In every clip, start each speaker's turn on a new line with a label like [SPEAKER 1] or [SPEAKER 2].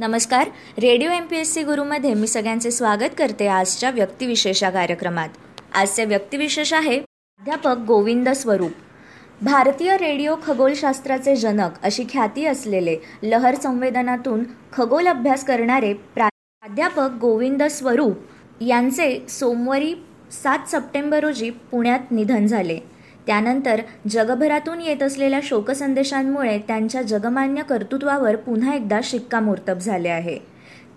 [SPEAKER 1] नमस्कार. Radio M P S C गुरुमध्ये मी सगळ्यांचे स्वागत करते आजच्या व्यक्तिविशेष या कार्यक्रमात. आजचे व्यक्तिविशेष आहे प्राध्यापक गोविंद स्वरूप. भारतीय रेडिओ खगोलशास्त्राचे जनक अशी ख्याती असलेले लहर संवेदनातून खगोल अभ्यास करणारे प्राध्यापक गोविंद स्वरूप यांचे सोमवारी सात सप्टेंबर रोजी पुण्यात निधन झाले. त्यानंतर जगभरातून येत असलेल्या शोकसंदेशांमुळे त्यांच्या जगमान्य कर्तृत्वावर पुन्हा एकदा शिक्कामोर्तब झाले आहे.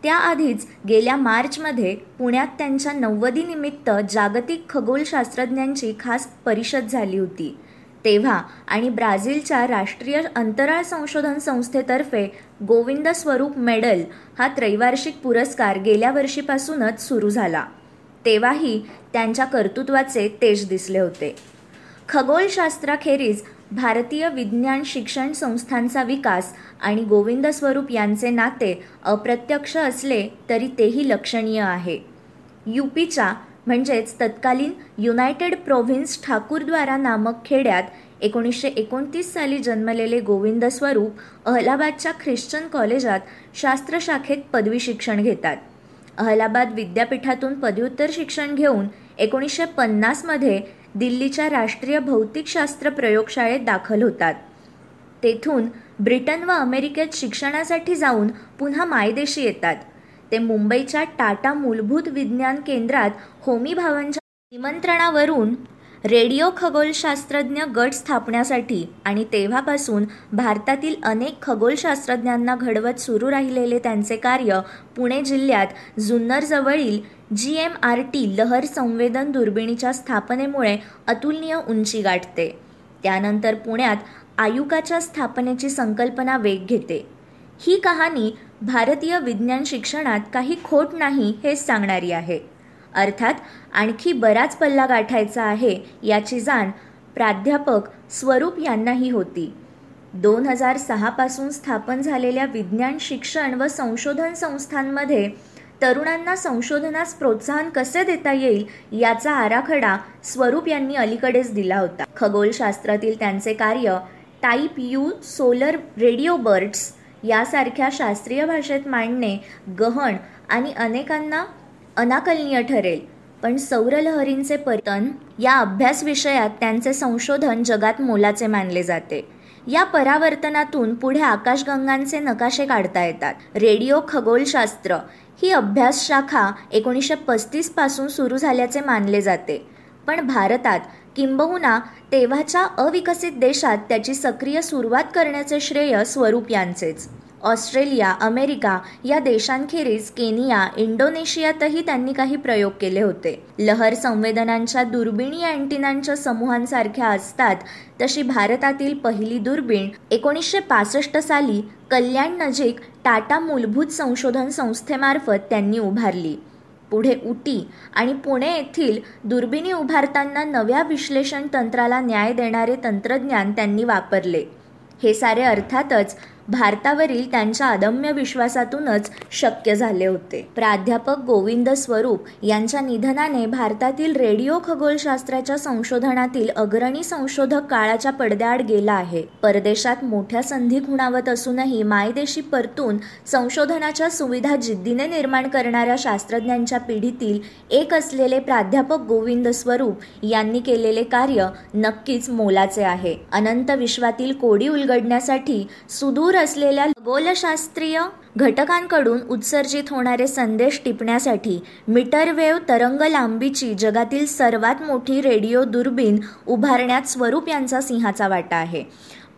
[SPEAKER 1] त्याआधीच गेल्या मार्चमध्ये पुण्यात त्यांच्या नव्वदीनिमित्त जागतिक खगोलशास्त्रज्ञांची खास परिषद झाली होती. तेव्हा आणि ब्राझीलच्या राष्ट्रीय अंतराळ संशोधन संस्थेतर्फे गोविंद स्वरूप मेडल हा त्रैवार्षिक पुरस्कार गेल्या वर्षीपासूनच सुरू झाला. तेव्हाही त्यांच्या कर्तृत्वाचे तेज दिसले होते. खगोलशास्त्राखेरीज भारतीय विज्ञान शिक्षण संस्थांचा विकास आणि गोविंद स्वरूप यांचे नाते अप्रत्यक्ष असले तरी तेही लक्षणीय आहे. यूपीच्या म्हणजेच तत्कालीन युनायटेड प्रोव्हिन्स ठाकूरद्वारा नामक खेड्यात एकोणीसशे एकोणतीस साली जन्मलेले गोविंद स्वरूप अहलाबादच्या ख्रिश्चन कॉलेजात शास्त्रशाखेत पदवी शिक्षण घेतात. अहलाबाद विद्यापीठातून पदव्युत्तर शिक्षण घेऊन एकोणीसशे पन्नासमध्ये दिल्लीच्या राष्ट्रीय भौतिकशास्त्र प्रयोगशाळेत दाखल होतात. तेथून ब्रिटन व अमेरिकेत शिक्षणासाठी जाऊन पुन्हा मायदेशी येतात. ते मुंबईच्या टाटा मूलभूत विज्ञान केंद्रात होमी भावांच्या निमंत्रणावरून रेडिओ खगोलशास्त्रज्ञ गट स्थापण्यासाठी आणि तेव्हापासून भारतातील अनेक खगोलशास्त्रज्ञांना घडवत सुरू राहिलेले त्यांचे कार्य पुणे जिल्ह्यात जुन्नरजवळील जी एम आर टी लहर संवेदन दुर्बिणीच्या स्थापनेमुळे अतुलनीय उंची गाठते. त्यानंतर पुण्यात आयुकाच्या स्थापनेची संकल्पना वेग घेते. ही कहाणी भारतीय विज्ञान शिक्षणात काही खोट नाही हेच सांगणारी आहे. अर्थात आणखी बराच पल्ला गाठायचा आहे याची जाण प्राध्यापक स्वरूप यांनाही होती. दोन हजार सहापासून स्थापन झालेल्या विज्ञान शिक्षण व संशोधन संस्थांमध्ये तरुणांना संशोधनास प्रोत्साहन कसे देता येईल याचा आराखडा स्वरूप यांनी अलीकडेच दिला होता. खगोलशास्त्रातील त्यांचे कार्य type U solar radio birds यासारख्या शास्त्रीय भाषेत मांडणे गहन आणि अनेकांना अनाकलनीय ठरेल. पण सौरलहरींचे पर्तन या अभ्यास विषयात त्यांचे संशोधन जगात मोलाचे मानले जाते. या परावर्तनातून पुढे आकाशगंगांचे नकाशे काढता येतात. रेडिओ खगोलशास्त्र ही अभ्यास शाखा एकोणीसशे पस्तीसपासून सुरू झाल्याचे मानले जाते. पण भारतात किंबहुना तेव्हाच्या अविकसित देशात त्याची सक्रिय सुरुवात करण्याचे श्रेय स्वरूप यांचेच. ऑस्ट्रेलिया अमेरिका या देशांखेरीज केनिया इंडोनेशियातही त्यांनी काही प्रयोग केले होते. लहर संवेदनांच्या दुर्बिणी अँटिनांच्या समूहांसारख्या असतात तशी भारतातील पहिली दुर्बीण एकोणीसशे पासष्ट साली कल्याण नजीक टाटा मूलभूत संशोधन संस्थेमार्फत त्यांनी उभारली. पुढे उटी आणि पुणे येथील दुर्बिणी उभारताना नव्या विश्लेषण तंत्राला न्याय देणारे तंत्रज्ञान त्यांनी वापरले. हे सारे अर्थातच भारतावरील त्यांच्या अदम्य विश्वासातूनच शक्य झाले होते. प्राध्यापक गोविंद स्वरूप यांच्या निधनाने भारतातील रेडिओ खगोलशास्त्राच्या संशोधनातील अग्रणी संशोधक काळाच्या पडद्याआड गेला आहे. परदेशात मोठ्या संधी खुणावत असूनही मायदेशी परतून संशोधनाच्या सुविधा जिद्दीने निर्माण करणाऱ्या शास्त्रज्ञांच्या पिढीतील एक असलेले प्राध्यापक गोविंद स्वरूप यांनी केलेले कार्य नक्कीच मोलाचे आहे. अनंत विश्वातील कोडी उलगडण्यासाठी सुदूर दूर असलेल्या गोलशास्त्रीय घटकांकडून उत्सर्जित होणारे संदेश टिपण्यासाठी मीटरवेव्ह तरंग लांबीची जगातील सर्वात मोठी रेडिओ दुर्बीण उभारण्यात स्वरूप यांचा सिंहाचा वाटा आहे.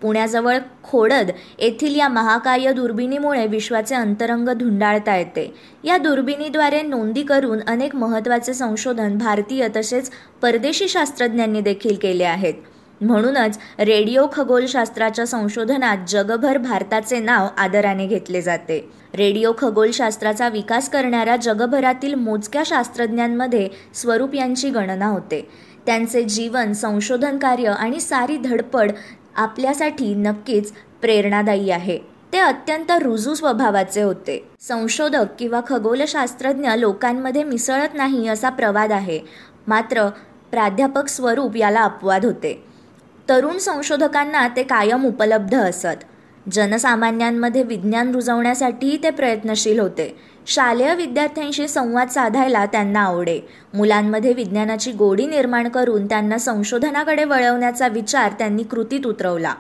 [SPEAKER 1] पुण्याजवळ खोडद येथील या महाकाय दुर्बिणीमुळे विश्वाचे अंतरंग धुंडाळता येते. या दुर्बिणीद्वारे नोंदी करून अनेक महत्त्वाचे संशोधन भारतीय तसेच परदेशी शास्त्रज्ञांनी देखील केले आहेत. म्हणूनच रेडिओ खगोलशास्त्राच्या संशोधनात जगभर भारताचे नाव आदराने घेतले जाते. रेडिओ खगोलशास्त्राचा विकास करणाऱ्या जगभरातील मोजक्या शास्त्रज्ञांमध्ये स्वरूप यांची गणना होते. त्यांचे जीवन संशोधन कार्य आणि सारी धडपड आपल्यासाठी नक्कीच प्रेरणादायी आहे. ते अत्यंत रुजू स्वभावाचे होते. संशोधक किंवा खगोलशास्त्रज्ञ लोकांमध्ये मिसळत नाही असा प्रवाद आहे. मात्र प्राध्यापक स्वरूप याला अपवाद होते. तरुण संशोधकांना ते कायम उपलब्ध असत. जनसामान्यांमध्ये विज्ञान रुजवण्यासाठीही ते प्रयत्नशील होते. शालेय विद्यार्थ्यांशी संवाद साधायला त्यांना आवडे. मुलांमध्ये विज्ञानाची गोडी निर्माण करून त्यांना संशोधनाकडे वळवण्याचा विचार त्यांनी कृतीत उतरवला.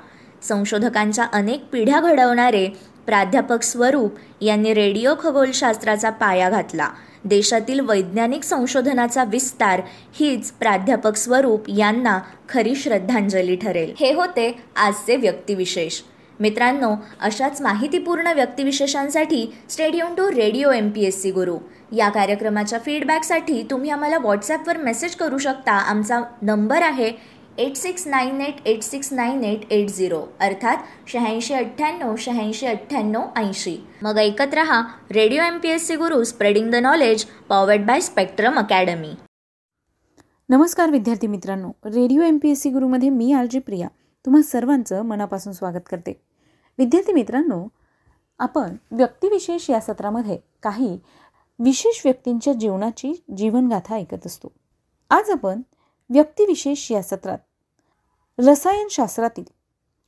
[SPEAKER 1] संशोधकांच्या अनेक पिढ्या घडवणारे प्राध्यापक स्वरूप यांनी रेडिओ खगोलशास्त्राचा पाया घातला. देशातील वैज्ञानिक संशोधनाचा विस्तार हीच प्राध्यापक स्वरूप यांना खरी श्रद्धांजली ठरेल. हे होते आजचे व्यक्तिविशेष. मित्रांनो अशाच माहितीपूर्ण व्यक्तिविशेषांसाठी stay tuned to radio M P S C Guru. या कार्यक्रमाच्या फीडबॅकसाठी तुम्ही आम्हाला व्हॉट्सॲपवर मेसेज करू शकता. आमचा नंबर आहे eight six nine eight eight six nine eight eight zero. अर्थात शहाऐंशी अठ्ठ्याण्णव शहाऐंशी अठ्ठ्याण्णव ऐंशी. मग ऐकत रहा radio M P S C Guru spreading the knowledge powered by Spectrum Academy
[SPEAKER 2] नमस्कार विद्यार्थी मित्रांनो. Radio M P S C गुरुमध्ये मी आरजी प्रिया. तुम्हा सर्वांचं मनापासून स्वागत करते. विद्यार्थी मित्रांनो आपण व्यक्तिविशेष या सत्रामध्ये काही विशेष व्यक्तींच्या जीवनाची जीवनगाथा ऐकत असतो. आज आपण व्यक्तिविशेष या सत्रात. रसायनशास्त्रातील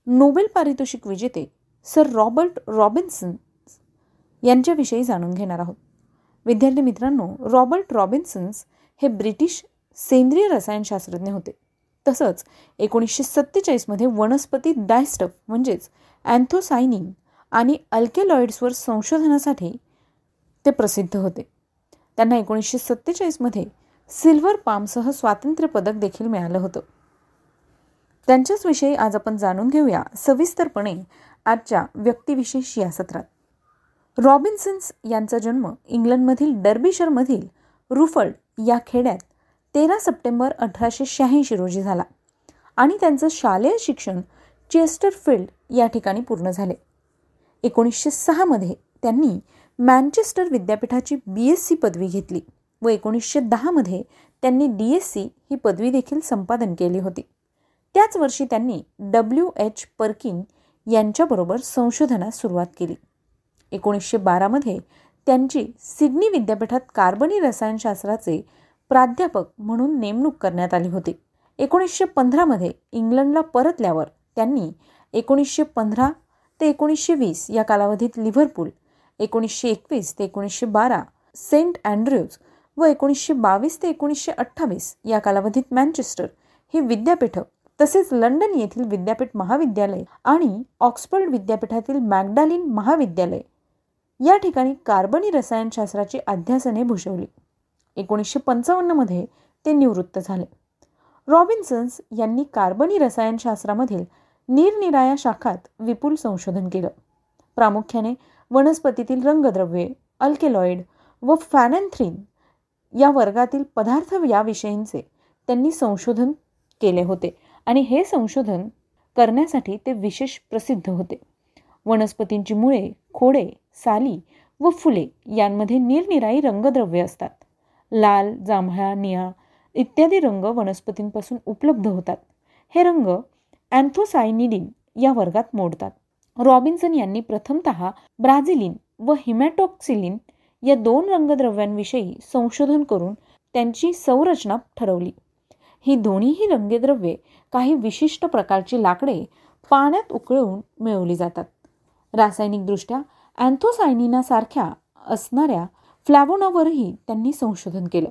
[SPEAKER 2] नोबेल पारितोषिक विजेते सर रॉबर्ट रॉबिन्सन यांच्याविषयी जाणून घेणार आहोत. विद्यार्थी मित्रांनो रॉबर्ट रॉबिन्सन्स हे ब्रिटिश सेंद्रिय रसायनशास्त्रज्ञ होते. तसंच एकोणीसशे सत्तेचाळीसमध्ये वनस्पती डायस्टफ म्हणजेच अँथोसायनिन आणि अल्केलॉइड्सवर संशोधनासाठी ते प्रसिद्ध होते. त्यांना एकोणीसशे सत्तेचाळीसमध्ये सिल्वर पामसह स्वातंत्र्य पदक देखील मिळालं होतं. त्यांच्याच विषयी आज आपण जाणून घेऊया सविस्तरपणे आजच्या व्यक्तिविशेष या सत्रात. रॉबिन्सन्स यांचा जन्म इंग्लंडमधील डर्बिशरमधील रुफर्ड या खेड्यात तेरा सप्टेंबर अठराशे शहाऐंशी रोजी झाला आणि त्यांचं शालेय शिक्षण चेस्टरफिल्ड या ठिकाणी पूर्ण झाले. एकोणीसशे सहामध्ये त्यांनी मँचेस्टर विद्यापीठाची बी एस सी पदवी घेतली. व एकोणीसशे दहामध्ये त्यांनी डी एस सी ही पदवी देखील संपादन केली होती. त्याच वर्षी त्यांनी डब्ल्यू एच पर्किन यांच्याबरोबर संशोधनास सुरुवात केली. एकोणीसशे बारामध्ये त्यांची सिडनी विद्यापीठात कार्बनी रसायनशास्त्राचे प्राध्यापक म्हणून नेमणूक करण्यात आली होती. एकोणीसशे पंधरामध्ये इंग्लंडला परतल्यावर त्यांनी एकोणीसशे पंधरा ते एकोणीसशे वीस या कालावधीत लिव्हरपूल एकोणीसशे एकवीस ते एकोणीसशे बारा सेंट अँड्र्यूज व एकोणीसशे बावीस ते एकोणीसशे अठ्ठावीस या कालावधीत मॅन्चेस्टर हे विद्यापीठ तसेच लंडन येथील विद्यापीठ महाविद्यालय आणि ऑक्सफर्ड विद्यापीठातील मॅगडालिन महाविद्यालय या ठिकाणी कार्बनी रसायनशास्त्राची अध्यासने भूषवली. एकोणीसशे पंचावन्नमध्ये ते निवृत्त झाले. रॉबिन्सन्स यांनी कार्बनी रसायनशास्त्रामधील निरनिराया शाखात विपुल संशोधन केलं. प्रामुख्याने वनस्पतीतील रंगद्रव्ये अल्केलॉइड व फॅनॅन्थ्रिन या वर्गातील पदार्थ याविषयींचे त्यांनी संशोधन केले होते. आणि हे संशोधन करण्यासाठी ते विशेष प्रसिद्ध होते. वनस्पतींची मुळे खोडे साली व फुले यांमध्ये निरनिराई रंगद्रव्ये असतात. लाल जांभळा निळा इत्यादी रंग वनस्पतींपासून उपलब्ध होतात. हे रंग अँथोसायनिडिन या वर्गात मोडतात. रॉबिन्सन यांनी प्रथमत ब्राझिलिन व हिमॅटॉक्सिलिन या दोन रंगद्रव्यांविषयी संशोधन करून त्यांची संरचना ठरवली. ही दोन्हीही रंगद्रव्ये काही विशिष्ट प्रकारची लाकडे पाण्यात उकळून मिळवली जातात. रासायनिकदृष्ट्या अँथोसायनिनासारख्या असणाऱ्या फ्लॅवोनावरही त्यांनी संशोधन केलं.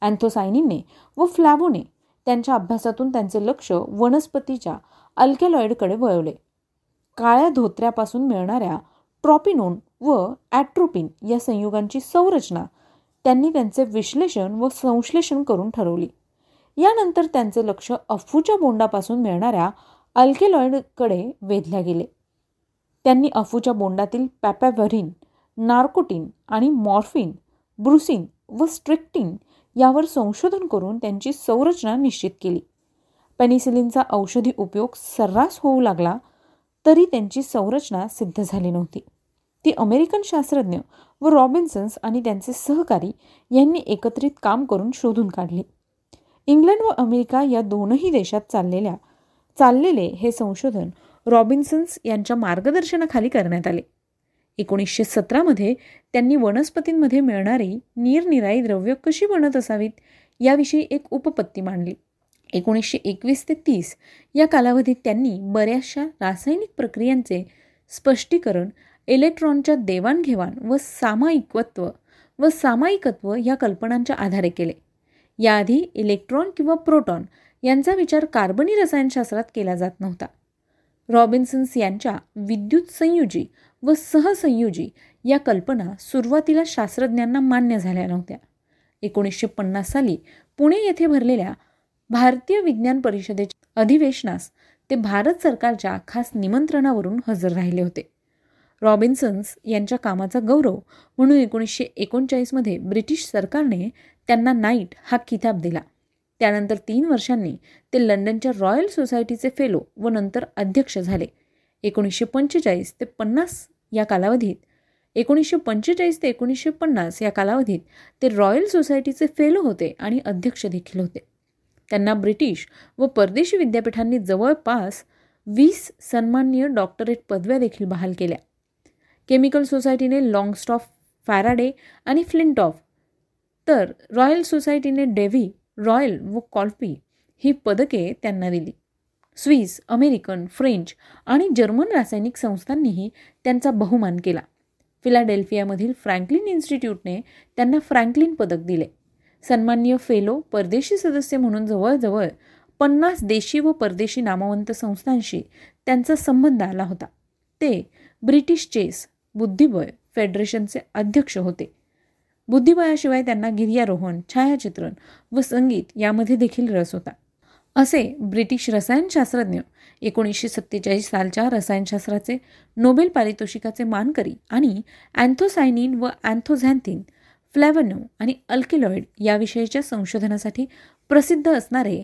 [SPEAKER 2] अँथोसायनिनने व फ्लॅवोने त्यांच्या अभ्यासातून त्यांचे लक्ष वनस्पतीच्या अल्केलॉइडकडे वळवले. काळ्या धोत्र्यापासून मिळणाऱ्या ट्रॉपिनोन व ॲट्रोपिन या संयुगांची संरचना त्यांनी त्यांचे विश्लेषण व संश्लेषण करून ठरवली. यानंतर त्यांचे लक्ष अफूच्या बोंडापासून मिळणाऱ्या अल्केलॉइडकडे वेधल्या गेले. त्यांनी अफूच्या बोंडातील पॅपॅव्हरिन नार्कोटिन आणि मॉर्फिन ब्रुसिन व स्ट्रिक्टिन यावर संशोधन करून त्यांची संरचना निश्चित केली. पेनिसिलिनचा औषधी उपयोग सर्रास होऊ लागला तरी त्यांची संरचना सिद्ध झाली नव्हती. ती अमेरिकन शास्त्रज्ञ व रॉबिन्सन्स आणि त्यांचे सहकारी यांनी एकत्रित काम करून शोधून काढली. इंग्लंड व अमेरिका या दोनही देशात चाललेल्या चाललेले हे संशोधन रॉबिन्सन्स यांच्या मार्गदर्शनाखाली करण्यात आले. एकोणीसशे सतरामध्ये त्यांनी वनस्पतींमध्ये मिळणारी निरनिराई द्रव्य कशी बनत असावीत याविषयी एक उपपत्ती मांडली. एकोणीसशे एकवीस ते तीस या कालावधीत त्यांनी बऱ्याचशा रासायनिक प्रक्रियांचे स्पष्टीकरण इलेक्ट्रॉनच्या देवाणघेवाण व सामायिकत्व व सामायिकत्व या कल्पनांच्या आधारे केले. याआधी इलेक्ट्रॉन किंवा प्रोटॉन यांचा विचार कार्बनी रसायनशास्त्रात केला जात नव्हता. रॉबिन्सन्स यांच्या विद्युत संयुजी व सहसंयुजी या कल्पना सुरुवातीला शास्त्रज्ञांना मान्य झाल्या नव्हत्या. एकोणीसशे पन्नास साली पुणे येथे भरलेल्या भारतीय विज्ञान परिषदेच्या अधिवेशनास ते भारत सरकारच्या खास निमंत्रणावरून हजर राहिले होते. रॉबिन्सन्स यांच्या कामाचा गौरव म्हणून एकोणीसशे एकोणचाळीसमध्ये ब्रिटिश सरकारने त्यांना नाईट हा किताब दिला. त्यानंतर तीन वर्षांनी ते लंडनच्या रॉयल सोसायटीचे फेलो व नंतर अध्यक्ष झाले. एकोणीसशे पंचेचाळीस ते पन्नास या कालावधीत एकोणीसशे पंचेचाळीस ते एकोणीसशे पन्नास या कालावधीत ते रॉयल सोसायटीचे फेलो होते आणि अध्यक्ष देखील होते. त्यांना ब्रिटिश व परदेशी विद्यापीठांनी जवळपास वीस सन्माननीय डॉक्टरेट पदव्या देखील बहाल केल्या. केमिकल सोसायटीने लॉंगस्टॉफ फॅराडे आणि फ्लिंटॉफ तर रॉयल सोसायटीने डेव्ही रॉयल व कॉल्फी ही पदके त्यांना दिली. स्विस अमेरिकन फ्रेंच आणि जर्मन रासायनिक संस्थांनीही त्यांचा बहुमान केला. फिलाडेल्फियामधील फ्रँकलिन इन्स्टिट्यूटने त्यांना फ्रँकलिन पदक दिले. सन्मान्य फेलो परदेशी सदस्य म्हणून जवळजवळ पन्नास देशी व परदेशी नामवंत संस्थांशी त्यांचा संबंध आला होता. ते ब्रिटिश चेस बुद्धिबळ फेडरेशनचे अध्यक्ष होते. बुद्धिबळाशिवाय त्यांना गिर्यारोहण छायाचित्रण व संगीत यामध्ये देखील रस होता. असे ब्रिटिश रसायनशास्त्रज्ञ एकोणीसशे सत्तेचाळीस सालच्या रसायनशास्त्राचे नोबेल पारितोषिकाचे मानकरी आणि अँथोसायनिन व अँथोझॅन्थिन फ्लॅवनो आणि अल्किलॉइड याविषयीच्या संशोधनासाठी प्रसिद्ध असणारे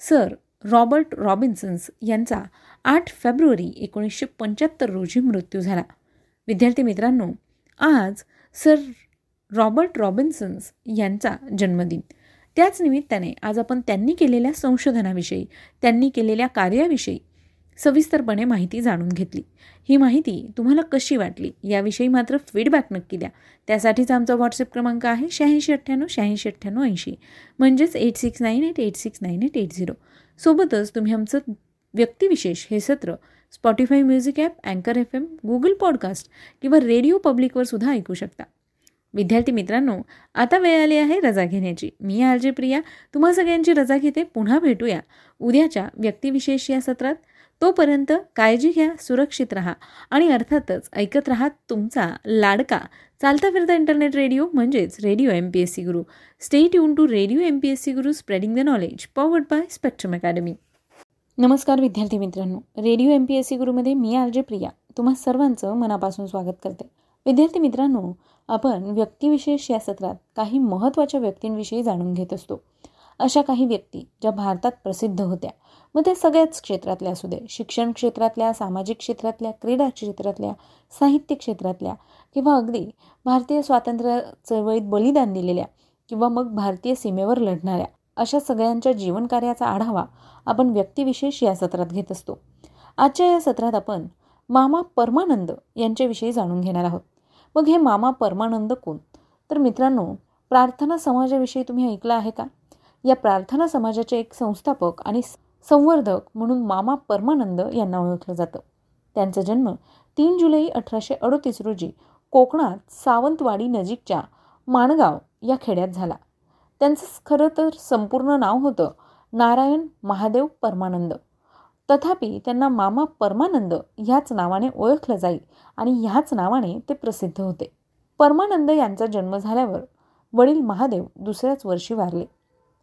[SPEAKER 2] सर रॉबर्ट रॉबिन्सन्स यांचा आठ फेब्रुवारी एकोणीसशे पंच्याहत्तर रोजी मृत्यू झाला. विद्यार्थी मित्रांनो आज सर रॉबर्ट रॉबिन्सन्स यांचा जन्मदिन. त्याच निमित्ताने आज आपण त्यांनी केलेल्या संशोधनाविषयी त्यांनी केलेल्या कार्याविषयी सविस्तरपणे माहिती जाणून घेतली. ही माहिती तुम्हाला कशी वाटली याविषयी मात्र फीडबॅक नक्की द्या. त्यासाठीच आमचा व्हॉट्सअप क्रमांक आहे शहाऐंशी अठ्ठ्याण्णव शहाऐंशी अठ्ठ्याण्णव ऐंशी. म्हणजेच eight six nine eight eight six nine eight eight zero सोबतच तुम्ही आमचं व्यक्तिविशेष हे सत्र स्पॉटीफाय म्युझिक ॲप अँकर एफ एम गुगल पॉडकास्ट किंवा रेडिओ पब्लिकवर सुद्धा ऐकू शकता. विद्यार्थी मित्रांनो आता वेळ आली आहे रजा घेण्याची. मी आरजे प्रिया. तुम्हा सगळ्यांची रजा घेते. पुन्हा भेटूया. उद्याच्या व्यक्तिविशेष या सत्रात. तोपर्यंत काळजी घ्या सुरक्षित राहा आणि अर्थातच ऐकत राहा तुमचा लाडका. चालता फिरता इंटरनेट रेडिओ म्हणजेच radio M P S C Guru stay tune to radio M P S C Guru spreading the knowledge powered by Spectrum Academy
[SPEAKER 3] नमस्कार विद्यार्थी मित्रांनो. Radio M P S C गुरुमध्ये मी आर जे प्रिया. तुम्हा सर्वांचं मनापासून स्वागत करते. विद्यार्थी मित्रांनो आपण व्यक्तिविशेष या सत्रात काही महत्त्वाच्या व्यक्तींविषयी जाणून घेत असतो. अशा काही व्यक्ती ज्या भारतात प्रसिद्ध होत्या. मग त्या सगळ्याच क्षेत्रातल्या असू दे शिक्षण क्षेत्रातल्या सामाजिक क्षेत्रातल्या क्रीडा क्षेत्रातल्या साहित्य क्षेत्रातल्या किंवा अगदी भारतीय स्वातंत्र्य चळवळीत बलिदान दिलेल्या किंवा मग भारतीय सीमेवर लढणाऱ्या अशा सगळ्यांच्या जीवनकार्याचा आढावा आपण व्यक्तिविशेष या सत्रात घेत असतो. आजच्या या सत्रात आपण मामा परमानंद यांच्याविषयी जाणून घेणार आहोत. मग हे मामा परमानंद कोण? तर मित्रांनो प्रार्थना समाजाविषयी तुम्ही ऐकलं आहे का? या प्रार्थना समाजाचे एक संस्थापक आणि संवर्धक म्हणून मामा परमानंद यांना ओळखलं जातं. त्यांचा जन्म तीन जुलै अठराशे अडोतीस रोजी कोकणात सावंतवाडी नजीकच्या माणगाव या खेड्यात झाला. त्यांचं खरं तर संपूर्ण नाव होतं नारायण महादेव परमानंद. तथापि त्यांना मामा परमानंद ह्याच नावाने ओळखलं जाईल आणि ह्याच नावाने ते प्रसिद्ध होते. परमानंद यांचा जन्म झाल्यावर वडील महादेव दुसऱ्याच वर्षी वारले.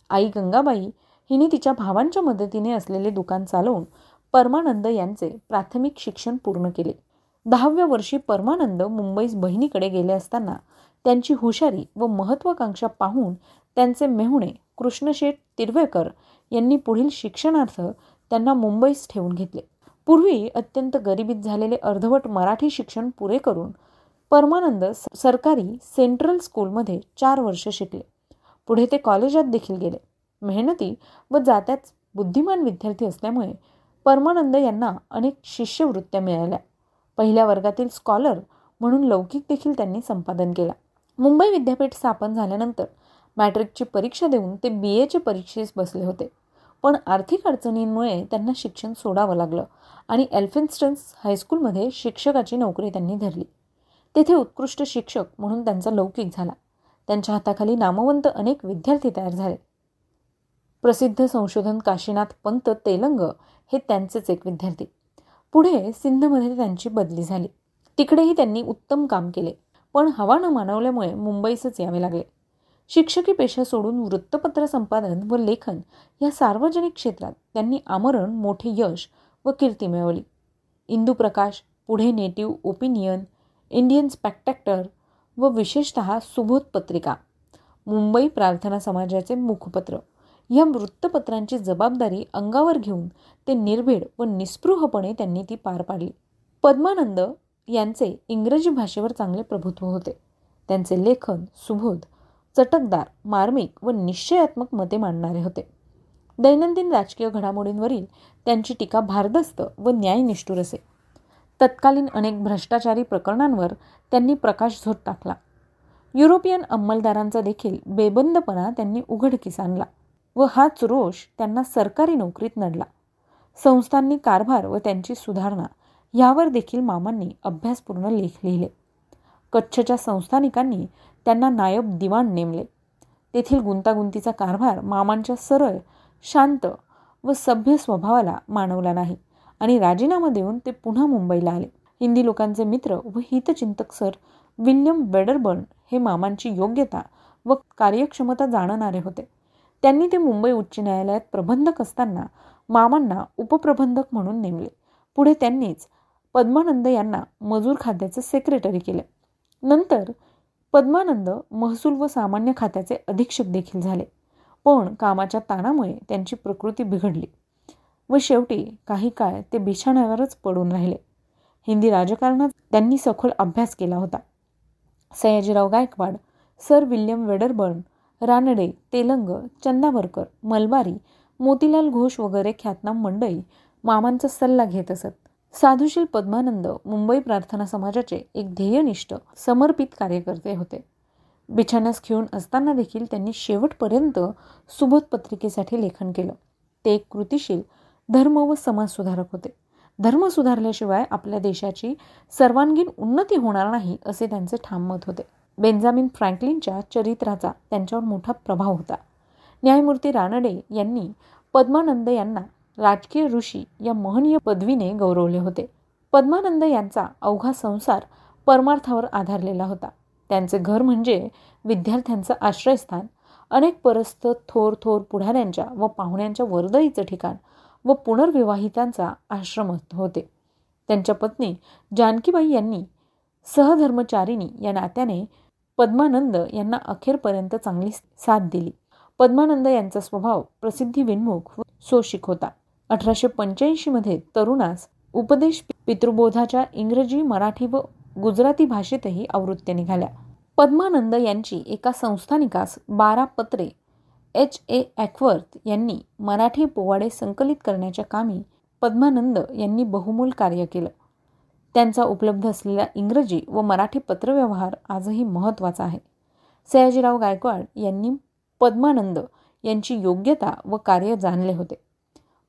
[SPEAKER 3] आई गंगाबाई हिने तिच्या भावांच्या मदतीने असलेले दुकान चालवून परमानंद यांचे प्राथमिक शिक्षण पूर्ण केले. दहाव्या वर्षी परमानंद मुंबईस बहिणीकडे गेले असताना त्यांची हुशारी व महत्त्वाकांक्षा पाहून त्यांचे मेहुणे कृष्णशेठ तिरवेकर यांनी पुढील शिक्षणार्थ त्यांना मुंबईस ठेवून घेतले. पूर्वी अत्यंत गरिबीत झालेले अर्धवट मराठी शिक्षण पुरे करून परमानंद सरकारी सेंट्रल स्कूलमध्ये चार वर्ष शिकले. पुढे ते कॉलेजात देखील गेले. मेहनती व जात्याच बुद्धिमान विद्यार्थी असल्यामुळे परमानंद यांना अनेक शिष्यवृत्त्या मिळाल्या. पहिल्या वर्गातील स्कॉलर म्हणून लौकिक देखील त्यांनी संपादन केला. मुंबई विद्यापीठ स्थापन झाल्यानंतर मॅट्रिकची परीक्षा देऊन ते बी एच्या परीक्षेस बसले होते.
[SPEAKER 2] पण आर्थिक अडचणींमुळे त्यांना शिक्षण सोडावं लागलं आणि एल्फिन्स्टन्स हायस्कूलमध्ये शिक्षकाची नोकरी त्यांनी धरली. तेथे उत्कृष्ट शिक्षक म्हणून त्यांचा लौकिक झाला. त्यांच्या हाताखाली नामवंत अनेक विद्यार्थी तयार झाले. प्रसिद्ध संशोधन काशीनाथ पंत तेलंग हे त्यांचेच एक विद्यार्थी. पुढे सिंधमध्ये त्यांची बदली झाली. तिकडेही त्यांनी उत्तम काम केले. पण हवा न मानवल्यामुळे मुंबईसच यावे लागले. शिक्षकी पेशा सोडून वृत्तपत्र संपादन व लेखन या सार्वजनिक क्षेत्रात त्यांनी आमरण मोठे यश व कीर्ती मिळवली. इंदू प्रकाश पुढे नेटिव्ह ओपिनियन इंडियन स्पॅक्टॅक्टर व विशेषत सुबोध पत्रिका मुंबई प्रार्थना समाजाचे मुखपत्र या वृत्तपत्रांची जबाबदारी अंगावर घेऊन ते निर्भीड व निस्पृहपणे त्यांनी ती पार पाडली. पद्मानंद यांचे इंग्रजी भाषेवर चांगले प्रभुत्व होते. त्यांचे लेखन सुबोध चटकदार मार्मिक व निश्चयात्मक मते मांडणारे होते. दैनंदिन राजकीय घडामोडींवरील त्यांची टीका भारदस्त व न्यायनिष्ठुर असे. तत्कालीन अनेक भ्रष्टाचारी प्रकरणांवर त्यांनी प्रकाशझोत टाकला. युरोपियन अंमलदारांचा देखील बेबंदपणा त्यांनी उघडकीस आणला व हाच रोष त्यांना सरकारी नोकरीत नडला. संस्थांनी कारभार व त्यांची सुधारणा यावर देखील मामांनी अभ्यासपूर्ण लेख लिहिले. कच्छच्या संस्थानिकांनी त्यांना नायब दिवाण नेमले. तेथील गुंतागुंतीचा कारभार मामांच्या सरळ शांत व सभ्य स्वभावाला मानवला नाही आणि राजीनामा देऊन ते पुन्हा मुंबईला आले. हिंदी लोकांचे मित्र व हितचिंतक सर विल्यम वेडरबर्न हे मामांची योग्यता व कार्यक्षमता जाणणारे होते. त्यांनी ते मुंबई उच्च न्यायालयात प्रबंधक असताना मामांना उपप्रबंधक म्हणून नेमले. पुढे त्यांनीच पद्मानंद यांना मजूर खात्याचे सेक्रेटरी केले. नंतर पद्मानंद महसूल व सामान्य खात्याचे अधीक्षक देखील झाले. पण कामाच्या ताणामुळे त्यांची प्रकृती बिघडली व शेवटी काही काळ ते बिछाण्यावरच पडून राहिले. हिंदी राजकारणात त्यांनी सखोल अभ्यास केला होता. Sayajirao Gaikwad sir William Wedderburn Ranade Telang Chandavarkar Malabari Motilal Ghosh वगैरे ख्यातनाम मंडळी मामांचा सल्ला घेत असत. साधुशील पद्मानंद मुंबई प्रार्थना समाजाचे एक ध्येयनिष्ठ समर्पित कार्यकर्ते होते. बिछाण्यास खेळून असताना देखील त्यांनी शेवटपर्यंत सुबोध पत्रिकेसाठी लेखन केलं. ते एक कृतिशील धर्म व समाजसुधारक होते. धर्म सुधारल्याशिवाय आपल्या देशाची सर्वांगीण उन्नती होणार नाही असे त्यांचे ठाम मत होते. बेंजामिन फ्रँकलिनच्या चरित्राचा त्यांच्यावर मोठा प्रभाव होता. न्यायमूर्ती रानडे यांनी पद्मानंद यांना राजकीय ऋषी या महनीय पदवीने गौरवले होते. पद्मानंद यांचा अवघा संसार परमार्थावर आधारलेला होता. त्यांचे घर म्हणजे विद्यार्थ्यांचं आश्रयस्थान. अनेक परस्थ थोर थोर पुढाऱ्यांच्या व पाहुण्यांच्या वर्दळीचं ठिकाण व पुनर्विवाहितांचा आश्रम होते. त्यांच्या पत्नी जानकीबाई यांनी सहधर्मचारिणी या नात्याने पद्मानंद यांना अखेरपर्यंत चांगली साथ दिली. पद्मानंद यांचा स्वभाव प्रसिद्धी विन्मुख व सोशिक होता. अठराशे पंच्याऐंशीमध्ये तरुणास उपदेश पितृबोधाच्या इंग्रजी मराठी व गुजराती भाषेतही आवृत्त्या निघाल्या. पद्मानंद यांची एका संस्थानिकास बारा पत्रे एच. ए. ॲक्वर्थ यांनी मराठी पोवाडे संकलित करण्याच्या कामी पद्मानंद यांनी बहुमूल कार्य केलं. त्यांचा उपलब्ध असलेला इंग्रजी व मराठी पत्रव्यवहार आजही महत्त्वाचा आहे. सयाजीराव गायकवाड यांनी पद्मानंद यांची योग्यता व कार्य जाणले होते.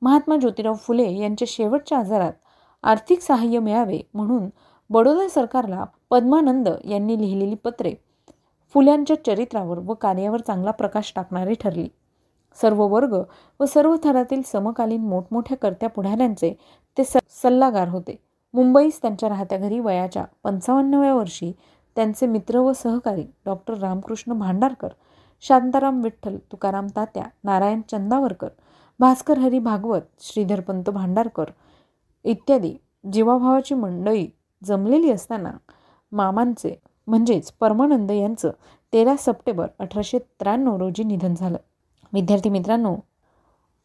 [SPEAKER 2] महात्मा ज्योतिराव फुले यांच्या शेवटच्या आजारात आर्थिक सहाय्य मिळावे म्हणून बडोदा सरकारला पद्मानंद यांनी लिहिलेली पत्रे फुल्यांच्या चरित्रावर व कार्यावर चांगला प्रकाश टाकणारी ठरली. सर्व वर्ग व सर्व थरातील समकालीन मोठमोठ्या कर्त्या पुढाऱ्यांचे ते स सल्लागार होते. मुंबईस त्यांच्या राहत्या घरी वयाच्या पंचावन्नव्या वर्षी त्यांचे मित्र व सहकारी डॉक्टर रामकृष्ण भांडारकर शांताराम विठ्ठल तुकाराम तात्या नारायण चंदावरकर भास्कर हरी भागवत श्रीधरपंत भांडारकर इत्यादी जीवाभावाची मंडळी जमलेली असताना मामांचे म्हणजेच परमानंद यांचं तेरा सप्टेंबर अठराशे त्र्याण्णव रोजी निधन झालं. विद्यार्थी मित्रांनो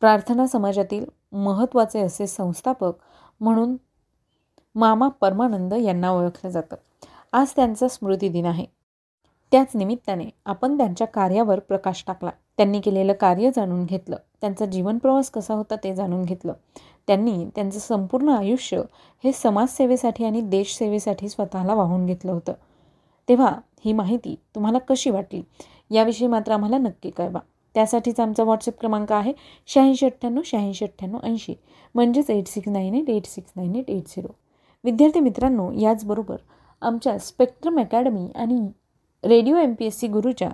[SPEAKER 2] प्रार्थना समाजातील महत्त्वाचे असे संस्थापक म्हणून मामा परमानंद यांना ओळखलं जातं. आज त्यांचा स्मृतिदिन आहे. त्याच निमित्ताने आपण त्यांच्या कार्यावर प्रकाश टाकला. त्यांनी केलेलं कार्य जाणून घेतलं. त्यांचा जीवनप्रवास कसा होता ते जाणून घेतलं. त्यांनी त्यांचं संपूर्ण आयुष्य हे समाजसेवेसाठी आणि देशसेवेसाठी स्वतःला वाहून घेतलं होतं. तेव्हा ही माहिती तुम्हाला कशी वाटली? याविषयी मात्र आम्हाला नक्की कळवा. त्यासाठीच आमचा व्हॉट्सअप क्रमांक आहे शहाऐंशी अठ्ठ्याण्णव शहाऐंशी अठ्ठ्याण्णव ऐंशी. म्हणजेच eight six nine eight eight six nine eight eight zero विद्यार्थी मित्रांनो याचबरोबर आमच्या स्पेक्ट्रम अकॅडमी आणि radio M P S C गुरुच्या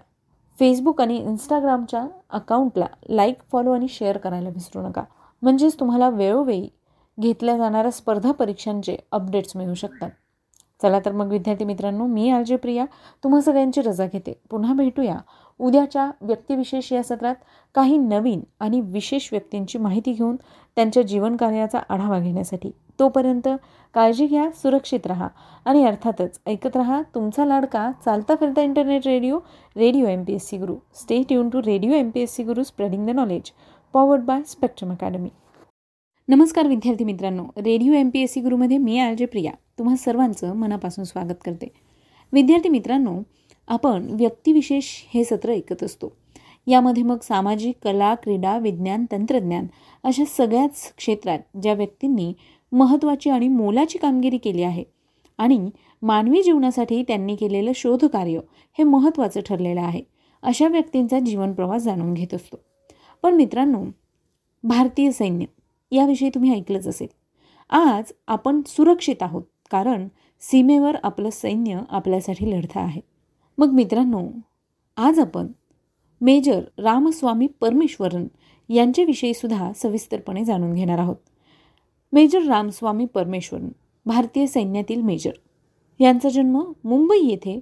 [SPEAKER 2] फेसबुक आणि इंस्टाग्रामच्या अकाउंटला लाईक फॉलो आणि शेअर करायला विसरू नका. म्हणजेच तुम्हाला वेळोवेळी घेतल्या जाणाऱ्या स्पर्धा परीक्षांचे अपडेट्स मिळू शकतात. चला तर मग विद्यार्थी मित्रांनो मी आर जे प्रिया. तुम्हा सगळ्यांची रजा घेते. पुन्हा भेटूया. उद्याच्या व्यक्तिविशेष या सत्रात काही नवीन आणि विशेष व्यक्तींची माहिती घेऊन त्यांच्या जीवनकार्याचा आढावा घेण्यासाठी. तोपर्यंत काळजी घ्या सुरक्षित राहा. आणि अर्थातच ऐकत राहा तुमचा लाडका चालता फिरता internet radio radio M P S C Guru stay tune to radio M P S C Guru spreading the knowledge powered by Spectrum Academy नमस्कार विद्यार्थी मित्रांनो. Radio M P S C गुरुमध्ये मी आर जे प्रिया. तुम्हा सर्वांचं मनापासून स्वागत करते. विद्यार्थी मित्रांनो आपण व्यक्तिविशेष हे सत्र ऐकत असतो. यामध्ये मग सामाजिक कला क्रीडा विज्ञान तंत्रज्ञान अशा सगळ्याच क्षेत्रात ज्या व्यक्तींनी महत्त्वाची आणि मोलाची कामगिरी केली आहे. आणि मानवी जीवनासाठी त्यांनी केलेलं शोधकार्य हे महत्त्वाचं ठरलेलं आहे. अशा व्यक्तींचा जीवनप्रवास जाणून घेत असतो. पण मित्रांनो भारतीय सैन्य याविषयी तुम्ही ऐकलंच असेल. आज आपण सुरक्षित आहोत कारण सीमेवर आपलं सैन्य आपल्यासाठी लढतं आहे. मग मित्रांनो आज आपण मेजर रामस्वामी परमेश्वरन यांच्याविषयीसुद्धा सविस्तरपणे जाणून घेणार आहोत. मेजर रामस्वामी परमेश्वरन भारतीय सैन्यातील मेजर. यांचा जन्म मुंबई येथे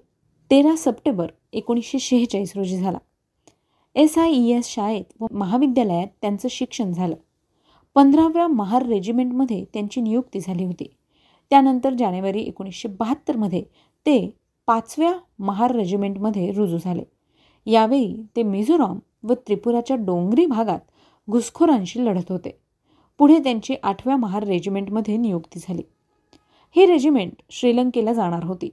[SPEAKER 2] तेरा सप्टेंबर एकोणीसशे शेहेचाळीस रोजी झाला. एस आय ई एस शाळेत व महाविद्यालयात त्यांचं शिक्षण झालं. पंधराव्या महार रेजिमेंटमध्ये त्यांची नियुक्ती झाली होती. त्यानंतर जानेवारी एकोणीसशे बहात्तरमध्ये ते पाचव्या महार रेजिमेंटमध्ये रुजू झाले. यावेळी ते मिझोराम व त्रिपुराच्या डोंगरी भागात घुसखोरांशी लढत होते. पुढे त्यांची आठव्या महार रेजिमेंटमध्ये नियुक्ती झाली. ही रेजिमेंट श्रीलंकेला जाणार होती.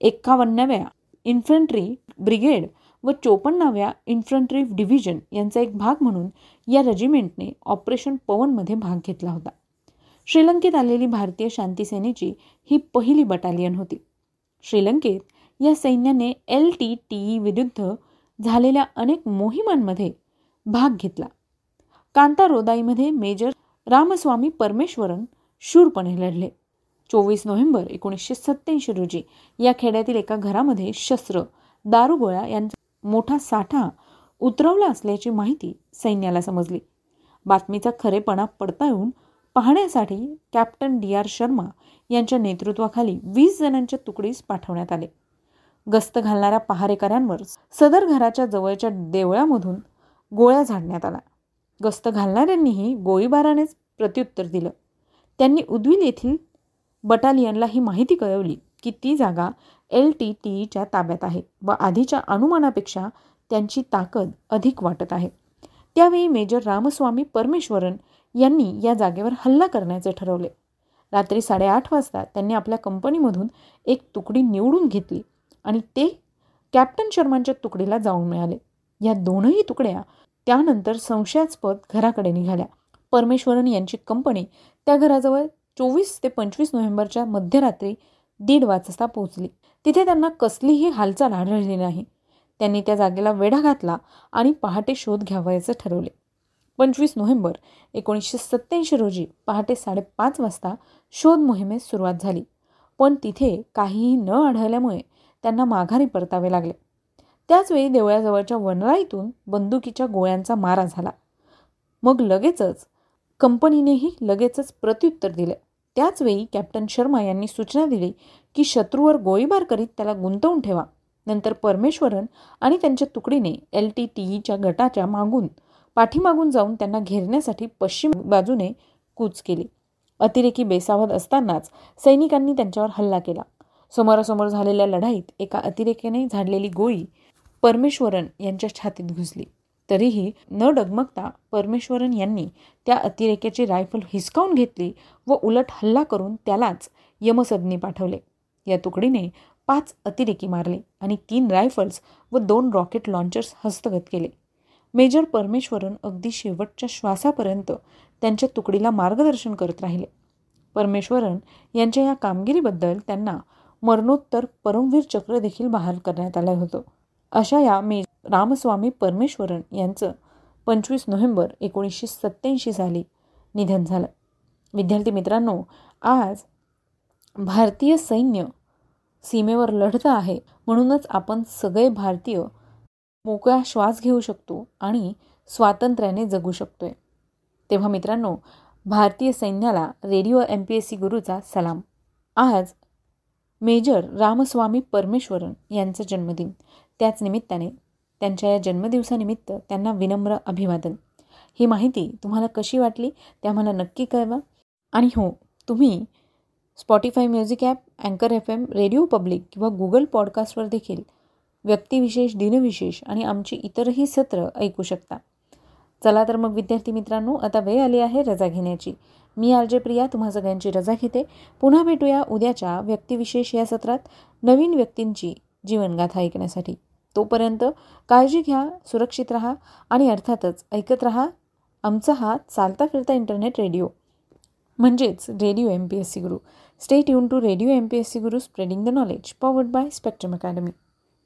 [SPEAKER 2] एक्कावन्नाव्या इन्फंट्री ब्रिगेड व चोपन्नाव्या इन्फंट्री डिव्हिजन यांचा एक भाग म्हणून या रेजिमेंटने ऑपरेशन पवनमध्ये भाग घेतला होता. श्रीलंकेत आलेली भारतीय शांतीसेनेची ही पहिली बटालियन होती. श्रीलंकेत या सैन्याने एल टी टी विरुद्ध झालेल्या अनेक मोहिमांमध्ये भाग घेतला. कांता रोदाईमध्ये मेजर रामस्वामी परमेश्वरन शूरपणे लढले. चोवीस नोव्हेंबर एकोणीसशे सत्त्याऐंशी रोजी या खेड्यातील एका घरामध्ये शस्त्र दारुगोळा यांचा मोठा साठा उतरवला असल्याची माहिती सैन्याला समजली. बातमीचा खरेपणा पडताळून पाहण्यासाठी कॅप्टन डी आर शर्मा यांच्या नेतृत्वाखाली वीस जणांच्या तुकडीस पाठवण्यात आले. गस्त घालणाऱ्या पहारेकऱ्यांवर सदर घराच्या जवळच्या देवळामधून गोळ्या झाडण्यात आला गस्त घालणाऱ्यांनीही गोळीबारानेच प्रत्युत्तर दिलं. त्यांनी उद्विल येथील बटालियनला ही माहिती कळवली की ती जागा एल टी टीईच्या ताब्यात आहे व आधीच्या अनुमानापेक्षा त्यांची ताकद अधिक वाटत आहे. त्यावेळी मेजर रामस्वामी परमेश्वरन यांनी या जागेवर हल्ला करण्याचे ठरवले. रात्री साडेआठ वाजता त्यांनी आपल्या कंपनीमधून एक तुकडी निवडून घेतली आणि ते कॅप्टन शर्मांच्या तुकडीला जाऊन मिळाले. या दोनही तुकड्या त्यानंतर संशयास्पद घराकडे निघाल्या. परमेश्वरन यांची कंपनी त्या घराजवळ चोवीस ते पंचवीस नोव्हेंबरच्या मध्यरात्री दीड वाजता पोहोचली. तिथे त्यांना कसलीही हालचाल आढळली नाही. त्यांनी त्या जागेला वेढा घातला आणि पहाटे शोध घ्यावायचं ठरवले. पंचवीस नोव्हेंबर एकोणीसशे सत्त्याऐंशी रोजी पहाटे साडेपाच वाजता शोध मोहिमेस सुरुवात झाली. पण तिथे काहीही न आढळल्यामुळे त्यांना माघारी परतावे लागले. त्याचवेळी देवळाजवळच्या वनराईतून बंदुकीच्या गोळ्यांचा मारा झाला. मग लगेचच कंपनीनेही लगेचच प्रत्युत्तर दिले. त्याचवेळी कॅप्टन शर्मा यांनी सूचना दिली की शत्रूवर गोळीबार करीत त्याला गुंतवून ठेवा. नंतर परमेश्वरन आणि त्यांच्या तुकडीने एल टी टीईच्या गटाच्या मागून पाठीमागून जाऊन त्यांना घेरण्यासाठी पश्चिम बाजूने कूच केली. अतिरेकी बेसावध असतानाच सैनिकांनी त्यांच्यावर हल्ला केला. समोरासमोर झालेल्या लढाईत एका अतिरेक्याने झाडलेली गोळी परमेश्वरन यांच्या छातीत घुसली. तरीही न डगमगता परमेश्वरन यांनी त्या अतिरेक्याची रायफल हिसकावून घेतली व उलट हल्ला करून त्यालाच यमसदनी पाठवले. या तुकडीने पाच अतिरेकी मारले आणि तीन रायफल्स व दोन रॉकेट लॉन्चर्स हस्तगत केले. मेजर परमेश्वरन अगदी शेवटच्या श्वासापर्यंत त्यांच्या तुकडीला मार्गदर्शन करत राहिले. परमेश्वरन यांच्या या कामगिरीबद्दल त्यांना मरणोत्तर परमवीर चक्र देखील बहाल करण्यात आलं होतं. अशा या मे रामस्वामी परमेश्वरन यांचं पंचवीस नोव्हेंबर एकोणीसशे सत्त्याऐंशी साली निधन झालं. विद्यार्थी मित्रांनो आज भारतीय सैन्य सीमेवर लढतं आहे म्हणूनच आपण सगळे भारतीय मोकळा श्वास घेऊ शकतो आणि स्वातंत्र्याने जगू शकतोय. तेव्हा मित्रांनो भारतीय सैन्याला radio M P S C गुरूचा सलाम. आज मेजर रामस्वामी परमेश्वरन यांचा जन्मदिन. त्याच निमित्ताने त्यांच्या या जन्मदिवसानिमित्त त्यांना विनम्र अभिवादन. ही माहिती तुम्हाला कशी वाटली ते आम्हाला नक्की कळवा. आणि हो तुम्ही स्पॉटीफाय म्युझिक ॲप अँकर एफ एम रेडिओ पब्लिक किंवा गुगल पॉडकास्टवर देखील व्यक्तिविशेष दिनविशेष आणि आमची इतरही सत्र ऐकू शकता. चला तर मग विद्यार्थी मित्रांनो आता वेळ आली आहे रजा घेण्याची. मी आरजे प्रिया तुम्हा सगळ्यांची रजा घेते. पुन्हा भेटूया उद्याच्या व्यक्तिविशेष या सत्रात नवीन व्यक्तींची जीवनगाथा ऐकण्यासाठी. तोपर्यंत काळजी घ्या सुरक्षित राहा आणि अर्थातच ऐकत राहा. आमचा हा चालता फिरता इंटरनेट रेडिओ म्हणजेच radio M P S C Guru stay युन to radio M P S C Guru spreading the knowledge powered by Spectrum Academy